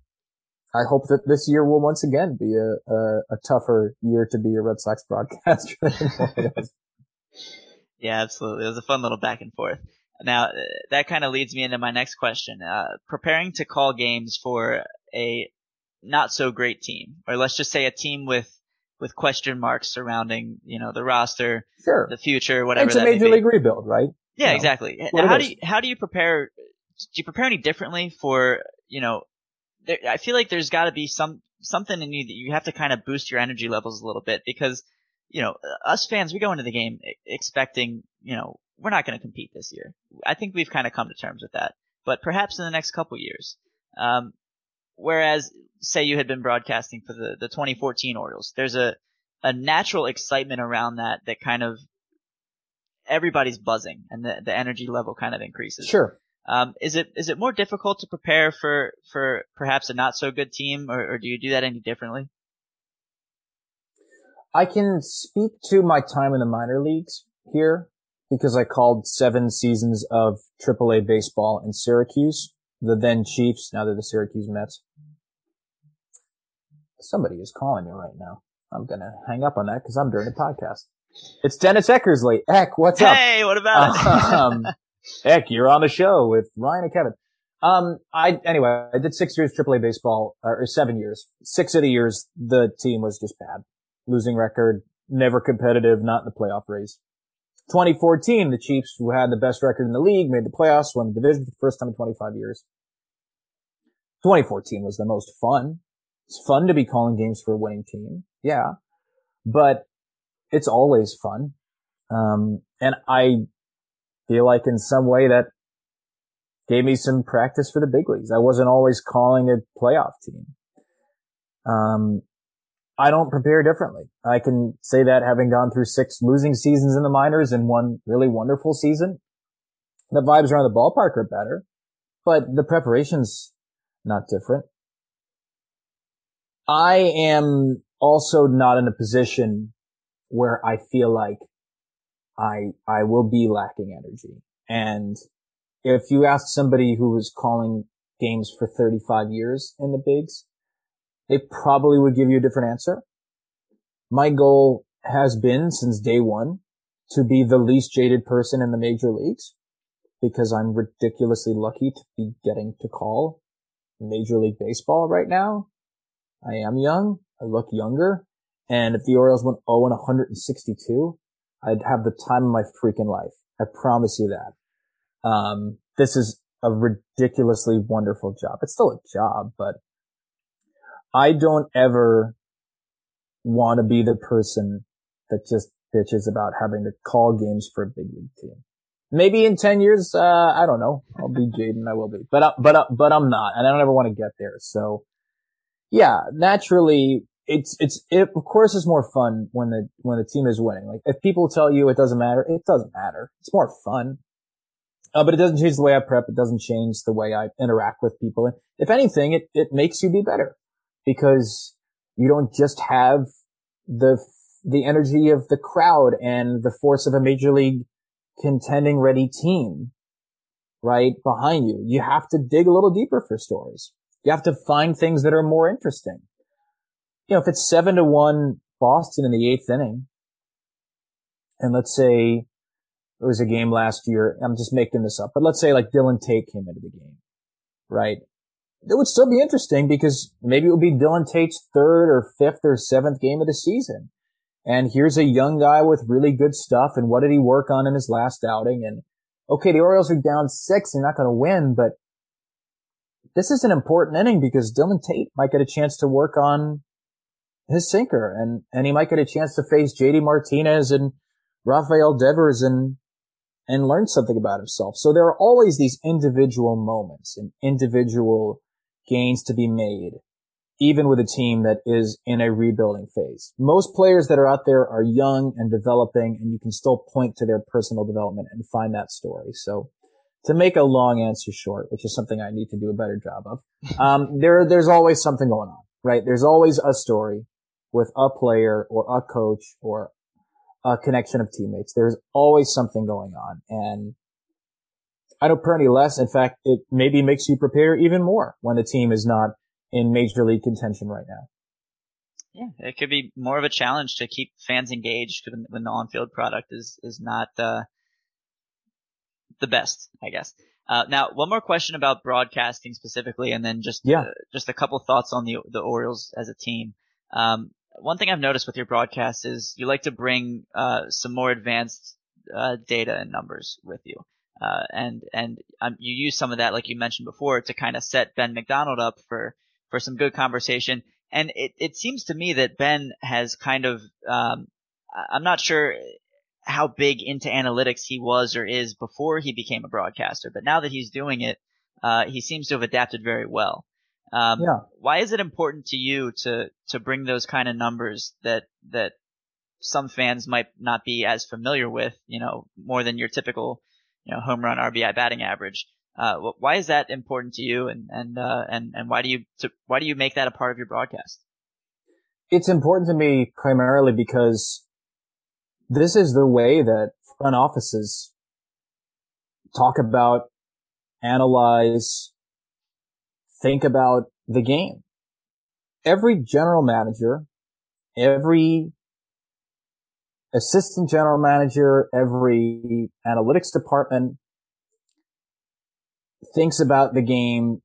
I hope that this year will once again be a, a, a tougher year to be a Red Sox broadcaster. [laughs] yeah, absolutely. It was a fun little back and forth. Now, that kind of leads me into my next question. Uh, preparing to call games for a not so great team, or let's just say a team with with question marks surrounding, you know, the roster, sure. the future, whatever. It's a major league rebuild, right? Yeah, you know, exactly. How do you how do you prepare? Do you prepare any differently for you know? There, I feel like there's got to be some something in you that you have to kind of boost your energy levels a little bit because you know us fans we go into the game expecting you know we're not going to compete this year. I think we've kind of come to terms with that, but perhaps in the next couple years. Um, whereas say you had been broadcasting for the, the 2014 Orioles, there's a, a natural excitement around that that kind of everybody's buzzing and the, the energy level kind of increases. Sure. Um, is it is it more difficult to prepare for for perhaps a not so good team, or, or do you do that any differently? I can speak to my time in the minor leagues here because I called seven seasons of AAA baseball in Syracuse, the then Chiefs, now they're the Syracuse Mets. Somebody is calling me right now. I'm gonna hang up on that because I'm doing a podcast. It's Dennis Eckersley. Eck, what's hey, up? Hey, what about it? um, [laughs] Eck, you're on the show with Ryan and Kevin. Um, I, anyway, I did six years AAA baseball, or seven years. Six of the years, the team was just bad. Losing record, never competitive, not in the playoff race. 2014, the Chiefs, who had the best record in the league, made the playoffs, won the division for the first time in 25 years. 2014 was the most fun. It's fun to be calling games for a winning team. Yeah. But it's always fun. Um, and I feel like in some way that gave me some practice for the big leagues. I wasn't always calling a playoff team. Um, I don't prepare differently. I can say that having gone through six losing seasons in the minors and one really wonderful season, the vibes around the ballpark are better, but the preparation's not different. I am also not in a position where I feel like I, I will be lacking energy. And if you ask somebody who was calling games for 35 years in the bigs, they probably would give you a different answer. My goal has been since day one to be the least jaded person in the major leagues because I'm ridiculously lucky to be getting to call major league baseball right now. I am young. I look younger. And if the Orioles went 0 and 162, I'd have the time of my freaking life. I promise you that. Um, this is a ridiculously wonderful job. It's still a job, but I don't ever want to be the person that just bitches about having to call games for a big league team. Maybe in 10 years, uh, I don't know. I'll be Jaden. I will be, but, uh, but, uh, but I'm not. And I don't ever want to get there. So yeah, naturally it's, it's, it of course is more fun when the, when the team is winning. Like if people tell you it doesn't matter, it doesn't matter. It's more fun. Uh, but it doesn't change the way I prep. It doesn't change the way I interact with people. And if anything, it, it makes you be better because you don't just have the, the energy of the crowd and the force of a major league contending ready team right behind you. You have to dig a little deeper for stories. You have to find things that are more interesting. You know, if it's seven to one Boston in the eighth inning, and let's say it was a game last year, I'm just making this up, but let's say like Dylan Tate came into the game, right? it would still be interesting because maybe it would be Dylan Tate's third or fifth or seventh game of the season. And here's a young guy with really good stuff. And what did he work on in his last outing? And okay, the Orioles are down six. They're not going to win, but this is an important inning because Dylan Tate might get a chance to work on his sinker and, and he might get a chance to face JD Martinez and Rafael Devers and, and learn something about himself. So there are always these individual moments and individual gains to be made, even with a team that is in a rebuilding phase. Most players that are out there are young and developing and you can still point to their personal development and find that story. So to make a long answer short, which is something I need to do a better job of, um, [laughs] there, there's always something going on, right? There's always a story with a player or a coach or a connection of teammates. There's always something going on. And I don't pray any less. In fact, it maybe makes you prepare even more when the team is not in major league contention right now. Yeah, it could be more of a challenge to keep fans engaged when the on-field product is is not uh, the best, I guess. Uh, now, one more question about broadcasting specifically, and then just yeah. uh, just a couple thoughts on the the Orioles as a team. Um, one thing I've noticed with your broadcast is you like to bring uh, some more advanced uh, data and numbers with you, uh, and and um, you use some of that, like you mentioned before, to kind of set Ben McDonald up for for some good conversation. And it, it seems to me that Ben has kind of um, I'm not sure how big into analytics he was or is before he became a broadcaster, but now that he's doing it, uh, he seems to have adapted very well. Um, yeah. Why is it important to you to to bring those kind of numbers that that some fans might not be as familiar with, you know, more than your typical, you know, home run RBI batting average? Uh, why is that important to you, and and uh, and and why do you to, why do you make that a part of your broadcast? It's important to me primarily because this is the way that front offices talk about, analyze, think about the game. Every general manager, every assistant general manager, every analytics department thinks about the game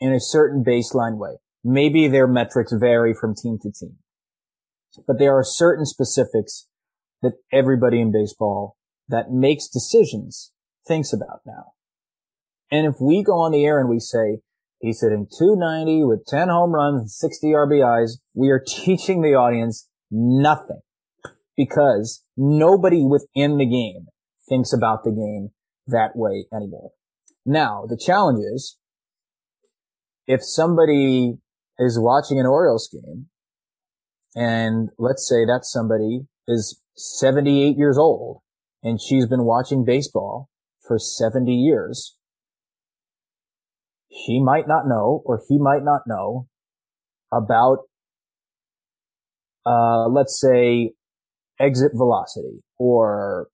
in a certain baseline way. Maybe their metrics vary from team to team, but there are certain specifics that everybody in baseball that makes decisions thinks about now. And if we go on the air and we say, He's hitting 290 with 10 home runs and 60 RBIs. We are [laughs] teaching the audience nothing because nobody within the game thinks about the game that way anymore. Now, the challenge is if somebody is watching an Orioles game and let's say that somebody is 78 years old and she's been watching baseball for 70 years she might not know or he might not know about, uh, let's say exit velocity or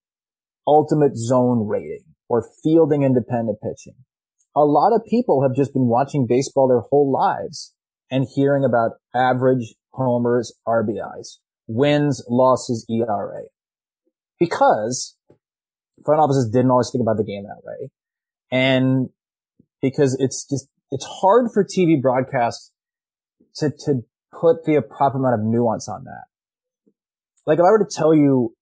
ultimate zone rating or fielding independent pitching. A lot of people have just been watching baseball their whole lives and hearing about average homers, RBIs, wins, losses, ERA. Because front offices didn't always think about the game that way. And because it's just, it's hard for TV broadcasts to, to put the proper amount of nuance on that. Like if I were to tell you,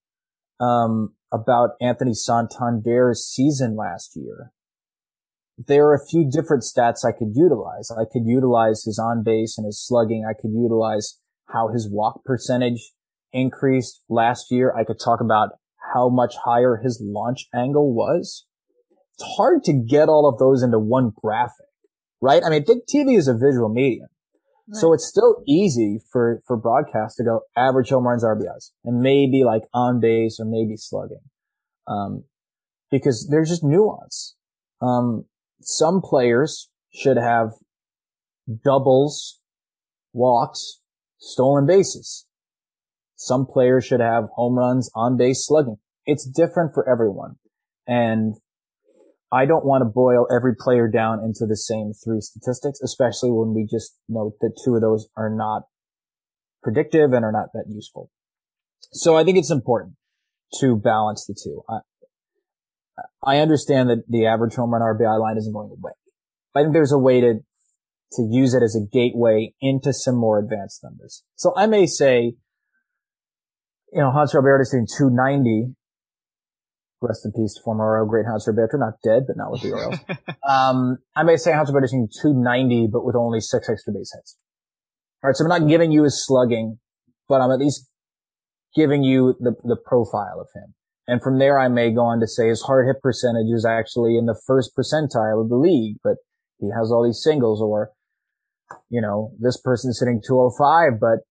um, about Anthony Santander's season last year, there are a few different stats I could utilize. I could utilize his on base and his slugging. I could utilize how his walk percentage increased last year. I could talk about how much higher his launch angle was it's hard to get all of those into one graphic, right? I mean, TV is a visual medium. Right. So it's still easy for, for broadcast to go average home runs, RBIs, and maybe like on base or maybe slugging. Um, because there's just nuance. Um, some players should have doubles, walks, stolen bases. Some players should have home runs, on base slugging. It's different for everyone. And I don't want to boil every player down into the same three statistics, especially when we just note that two of those are not predictive and are not that useful. So I think it's important to balance the two. I, I understand that the average home run RBI line isn't going away. I think there's a way to, to use it as a gateway into some more advanced numbers. So I may say, you know, Hanser Alberto is hitting 290 Rest in peace, former Oriole great Hanser Alberto, not dead, but not with the Orioles. [laughs] um, I may say Hanser Alberto 290, but with only six extra base hits. All right. So I'm not giving you his slugging, but I'm at least giving you the, the profile of him. And from there, I may go on to say his hard hit percentage is actually in the first percentile of the league, but he has all these singles or, you know, this person's hitting 205, but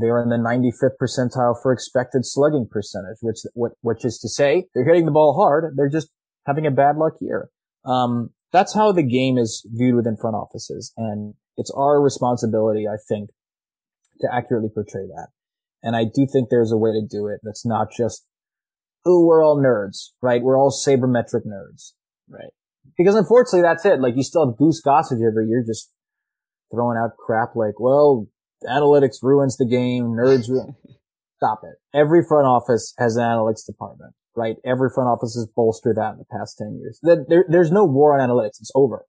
they're in the 95th percentile for expected slugging percentage, which, what, which is to say they're hitting the ball hard. They're just having a bad luck year. Um, that's how the game is viewed within front offices. And it's our responsibility, I think, to accurately portray that. And I do think there's a way to do it that's not just, oh, we're all nerds, right? We're all sabermetric nerds. Right. Because unfortunately, that's it. Like you still have Goose Gossage every year just throwing out crap like, well, analytics ruins the game, nerds ruin. [laughs] Stop it. Every front office has an analytics department, right? Every front office has bolstered that in the past 10 years. There, there's no war on analytics. It's over.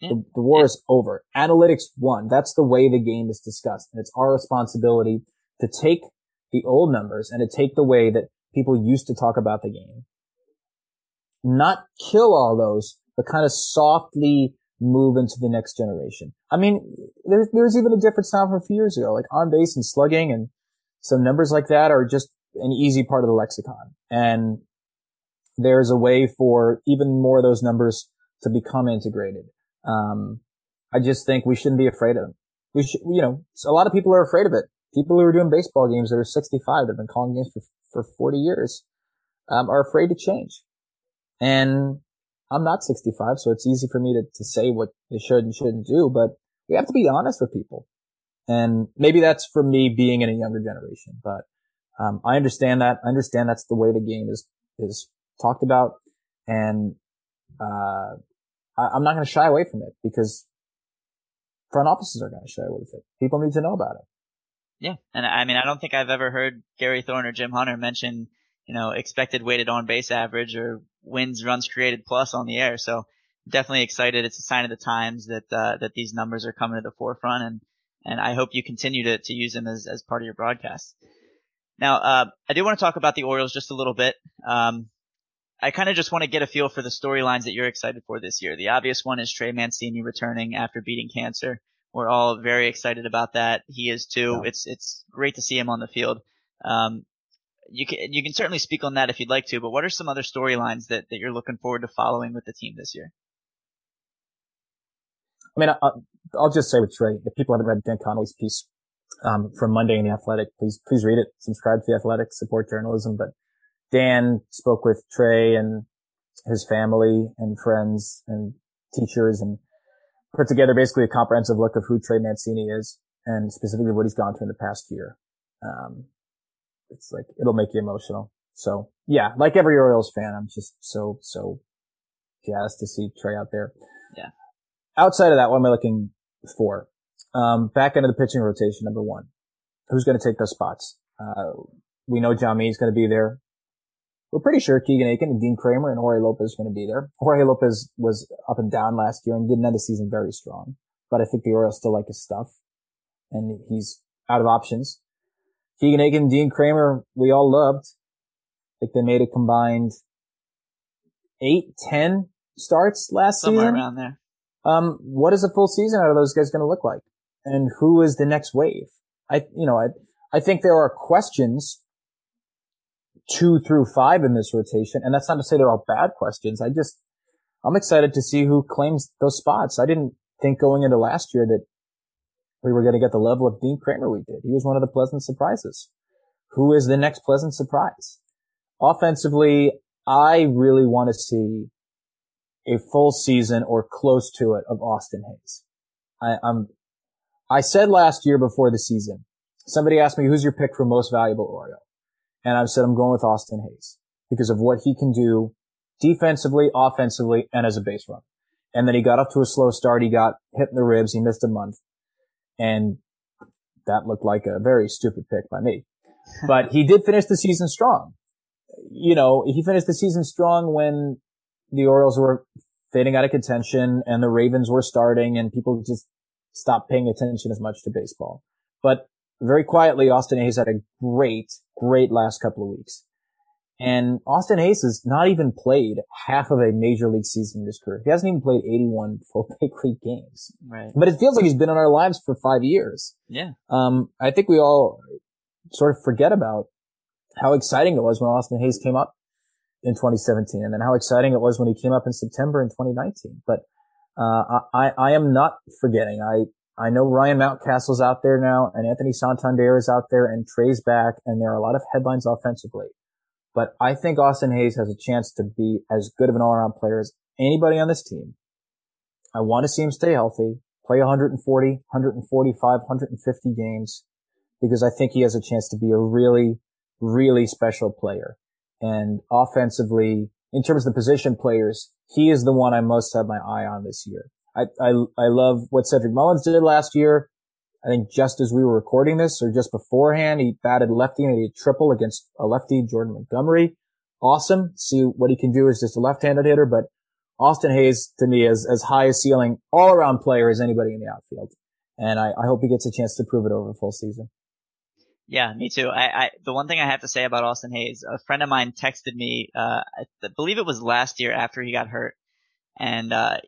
Yeah. The, the, war yeah. is over. Analytics won. That's the way the game is discussed. And it's our responsibility to take the old numbers and to take the way that people used to talk about the game, not kill all those, but kind of softly move into the next generation. I mean, there's, there's even a difference now from a few years ago, like on base and slugging and some numbers like that are just an easy part of the lexicon. And there's a way for even more of those numbers to become integrated. Um, I just think we shouldn't be afraid of them. We should, you know, a lot of people are afraid of it people who are doing baseball games that are 65, that have been calling games for, for 40 years, um, are afraid to change. And I'm not 65, so it's easy for me to, to say what they should and shouldn't do, but we have to be honest with people. And maybe that's for me being in a younger generation, but, um, I understand that. I understand that's the way the game is, is talked about. And, uh, I, I'm not going to shy away from it because front offices are going to shy away with it. People need to know about it. Yeah, and I mean, I don't think I've ever heard Gary Thorne or Jim Hunter mention, you know, expected weighted on base average or wins runs created plus on the air. So definitely excited. It's a sign of the times that uh, that these numbers are coming to the forefront, and and I hope you continue to to use them as as part of your broadcast. Now, uh, I do want to talk about the Orioles just a little bit. Um, I kind of just want to get a feel for the storylines that you're excited for this year. The obvious one is Trey Mancini returning after beating cancer. We're all very excited about that. He is too. Yeah. It's it's great to see him on the field. Um, you can you can certainly speak on that if you'd like to, but what are some other storylines that, that you're looking forward to following with the team this year? I mean, I'll, I'll just say with Trey, if people haven't read Dan Connolly's piece um, from Monday in the Athletic, please please read it. Subscribe to the Athletic, support journalism. But Dan spoke with Trey and his family and friends and teachers and put together basically a comprehensive look of who Trey Mancini is and specifically what he's gone through in the past year. Um, it's like, it'll make you emotional. So yeah, like every Orioles fan, I'm just so, so jazzed to see Trey out there. Yeah. Outside of that, what am I looking for? Um, back into the pitching rotation, number one. Who's going to take those spots? Uh, we know John Means going to be there. We're pretty sure Keegan Akin and Dean Kremer and Jorge Lopez are going to be there. Jorge Lopez was up and down last year and didn't end the season very strong, but I think the Orioles still like his stuff and he's out of options. Keegan Akin, Dean Kremer, we all loved. I think they made a combined eight, ten starts last year. Somewhere season. around there. Um, what is a full season out of those guys going to look like? And who is the next wave? I, you know, I, I think there are questions two through five in this rotation. And that's not to say they're all bad questions. I just, I'm excited to see who claims those spots. I didn't think going into last year that we were going to get the level of Dean Kremer we did. He was one of the pleasant surprises. Who is the next pleasant surprise? Offensively, I really want to see a full season or close to it of Austin Hays. I, I'm, I said last year before the season, somebody asked me, who's your pick for most valuable Oriole? And I've said I'm going with Austin Hays because of what he can do defensively, offensively, and as a base runner. And then he got off to a slow start. He got hit in the ribs. He missed a month. And that looked like a very stupid pick by me. but he did finish the season strong. You know, he finished the season strong when the Orioles were fading out of contention and the Ravens were starting and people just stopped paying attention as much to baseball. But very quietly, Austin Hays had a great, great last couple of weeks. And Austin Hays has not even played half of a major league season in his career. He hasn't even played 81 [laughs] full big league games. Right. But it feels like he's been in our lives for five years. Yeah. Um, I think we all sort of forget about how exciting it was when Austin Hays came up in 2017 and then how exciting it was when he came up in September in 2019. But, uh, I, I am not forgetting. I, I know Ryan Mountcastle's out there now and Anthony Santander is out there and Trey's back and there are a lot of headlines offensively. But I think Austin Hays has a chance to be as good of an all-around player as anybody on this team. I want to see him stay healthy, play 140, 145, 150 games because I think he has a chance to be a really, really special player. And offensively, in terms of the position players, he is the one I most have my eye on this year. I, I, I love what Cedric Mullins did last year. I think just as we were recording this or just beforehand, he batted lefty and he did triple against a lefty, Jordan Montgomery. Awesome. See what he can do as just a left-handed hitter, but Austin Hays to me is as high a ceiling all around player as anybody in the outfield. And I, I hope he gets a chance to prove it over a full season. Yeah, me too. I, I the one thing I have to say about Austin Hays, a friend of mine texted me, uh, I believe it was last year after he got hurt, and uh,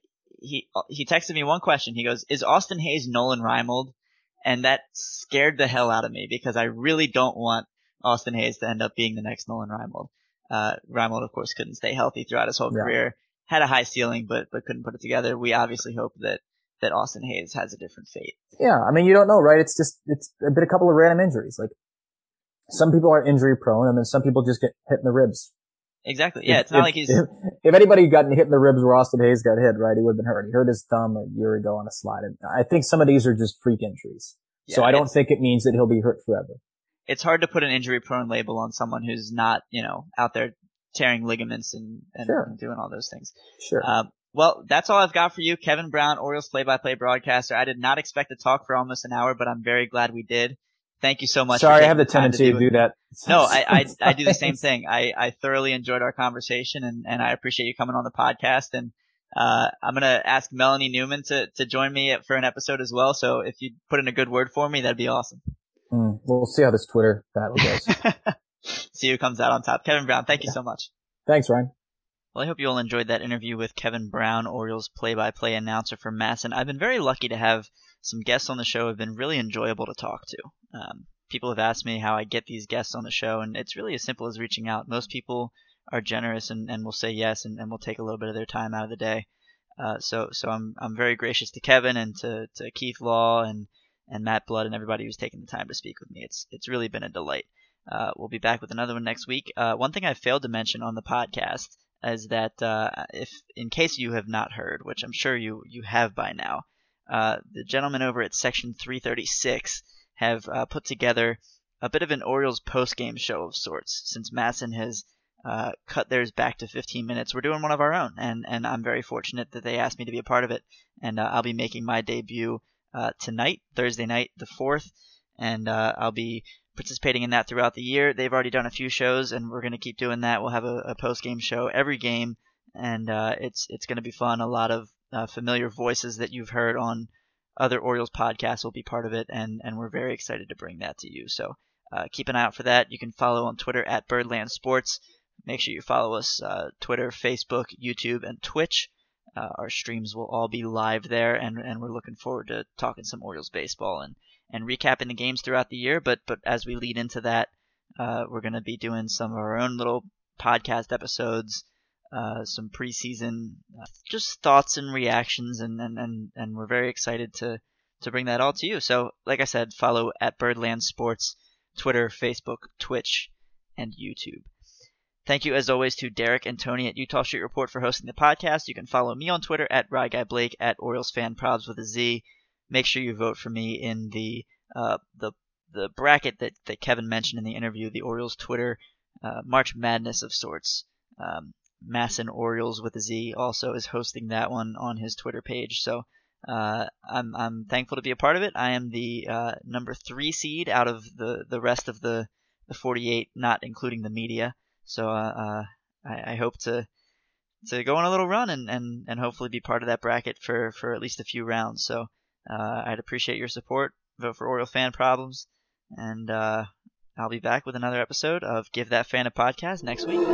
he he texted me one question. He goes, "Is Austin Hays Nolan Reimold?" And that scared the hell out of me because I really don't want Austin Hays to end up being the next Nolan Reimold. Uh, Reimold, of course, couldn't stay healthy throughout his whole Yeah. career. Had a high ceiling, but but couldn't put it together. We obviously hope that that Austin Hays has a different fate. Yeah, I mean, you don't know, right? It's just, it's a bit, a couple of random injuries. Like, some people are injury prone and then some people just get hit in the ribs. Exactly. Yeah, If- it's not if- like he's If, if anybody gotten hit in the ribs where Austin Hays got hit, right, he would have been hurt. He hurt his thumb a year ago on a slide. And I think some of these are just freak injuries. so I don't think it means that he'll be hurt forever. it's hard to put an injury prone label on someone who's not, you know, out there tearing ligaments and, and Sure. doing all those things. Sure. Um, well, that's all I've got for you, Kevin Brown, Orioles play-by-play broadcaster. I did not expect to talk for almost an hour, but I'm very glad we did. Thank you so much. Sorry, I have the time to tendency to do that. No, [laughs] I, I, I do the same thing. I, I thoroughly enjoyed our conversation and, and I appreciate you coming on the podcast. And, uh, I'm going to ask Melanie Newman to, to join me for an episode as well. So if you put in a good word for me, that'd be awesome. Hmm, we'll see how this Twitter battle goes. [laughs] See who comes out on top. Kevin Brown, thank you so much. Thanks, Ryan. Well, I hope you all enjoyed that interview with Kevin Brown, Orioles play-by-play announcer for MASN. I've been very lucky to have some guests on the show who have been really enjoyable to talk to. Um, people have asked me how I get these guests on the show, and it's really as simple as reaching out. Most people are generous and, and will say yes, and, and will take a little bit of their time out of the day. Uh, so so I'm I'm very gracious to Kevin and to, to Keith Law and, and Matt Blood and everybody who's taken the time to speak with me. It's it's really been a delight. Uh, we'll be back with another one next week. Uh, one thing I failed to mention on the podcast is that uh, if in case you have not heard, which I'm sure you you have by now, uh, the gentleman over at Section 336 have uh, put together a bit of an Orioles post-game show of sorts. Since MASN has uh, cut theirs back to 15 minutes, we're doing one of our own, and and I'm very fortunate that they asked me to be a part of it, and uh, I'll be making my debut uh, tonight, Thursday night, the fourth, and uh, I'll be participating in that throughout the year. They've already done a few shows, and we're going to keep doing that. We'll have a, a post game show every game, and uh, it's it's going to be fun. A lot of familiar voices that you've heard on other Orioles podcasts will be part of it, and and we're very excited to bring that to you. So uh, keep an eye out for that. You can follow on Twitter at Birdland Sports. Make sure you follow us uh, Twitter, Facebook, YouTube, and Twitch. Uh, our streams will all be live there, and and we're looking forward to talking some Orioles baseball and and recapping the games throughout the year. But but as we lead into that, uh, we're going to be doing some of our own little podcast episodes, uh, some preseason, uh, just thoughts and reactions, and, and, and, and we're very excited to to bring that all to you. So like I said, follow at Birdland Sports, Twitter, Facebook, Twitch, and YouTube. Thank you, as always, to Derek and Tony at Eutaw Street Report for hosting the podcast. You can follow me on Twitter at RyGuyBlake, at Orioles Fan Probs with a Z. Make sure you vote for me in the uh, the the bracket that, that Kevin mentioned in the interview, the Orioles Twitter uh, March Madness of sorts. Um, MASN Orioles with a Z also is hosting that one on his Twitter page. So uh, I'm I'm thankful to be a part of it. I am the uh, number three seed out of the, the rest of the, the 48, not including the media. So uh, uh, I, I hope to to go on a little run and, and, and hopefully be part of that bracket for, for at least a few rounds. So uh, I'd appreciate your support. Vote for Oriole Fan Problems, and uh, I'll be back with another episode of Give That Fan a Podcast next week.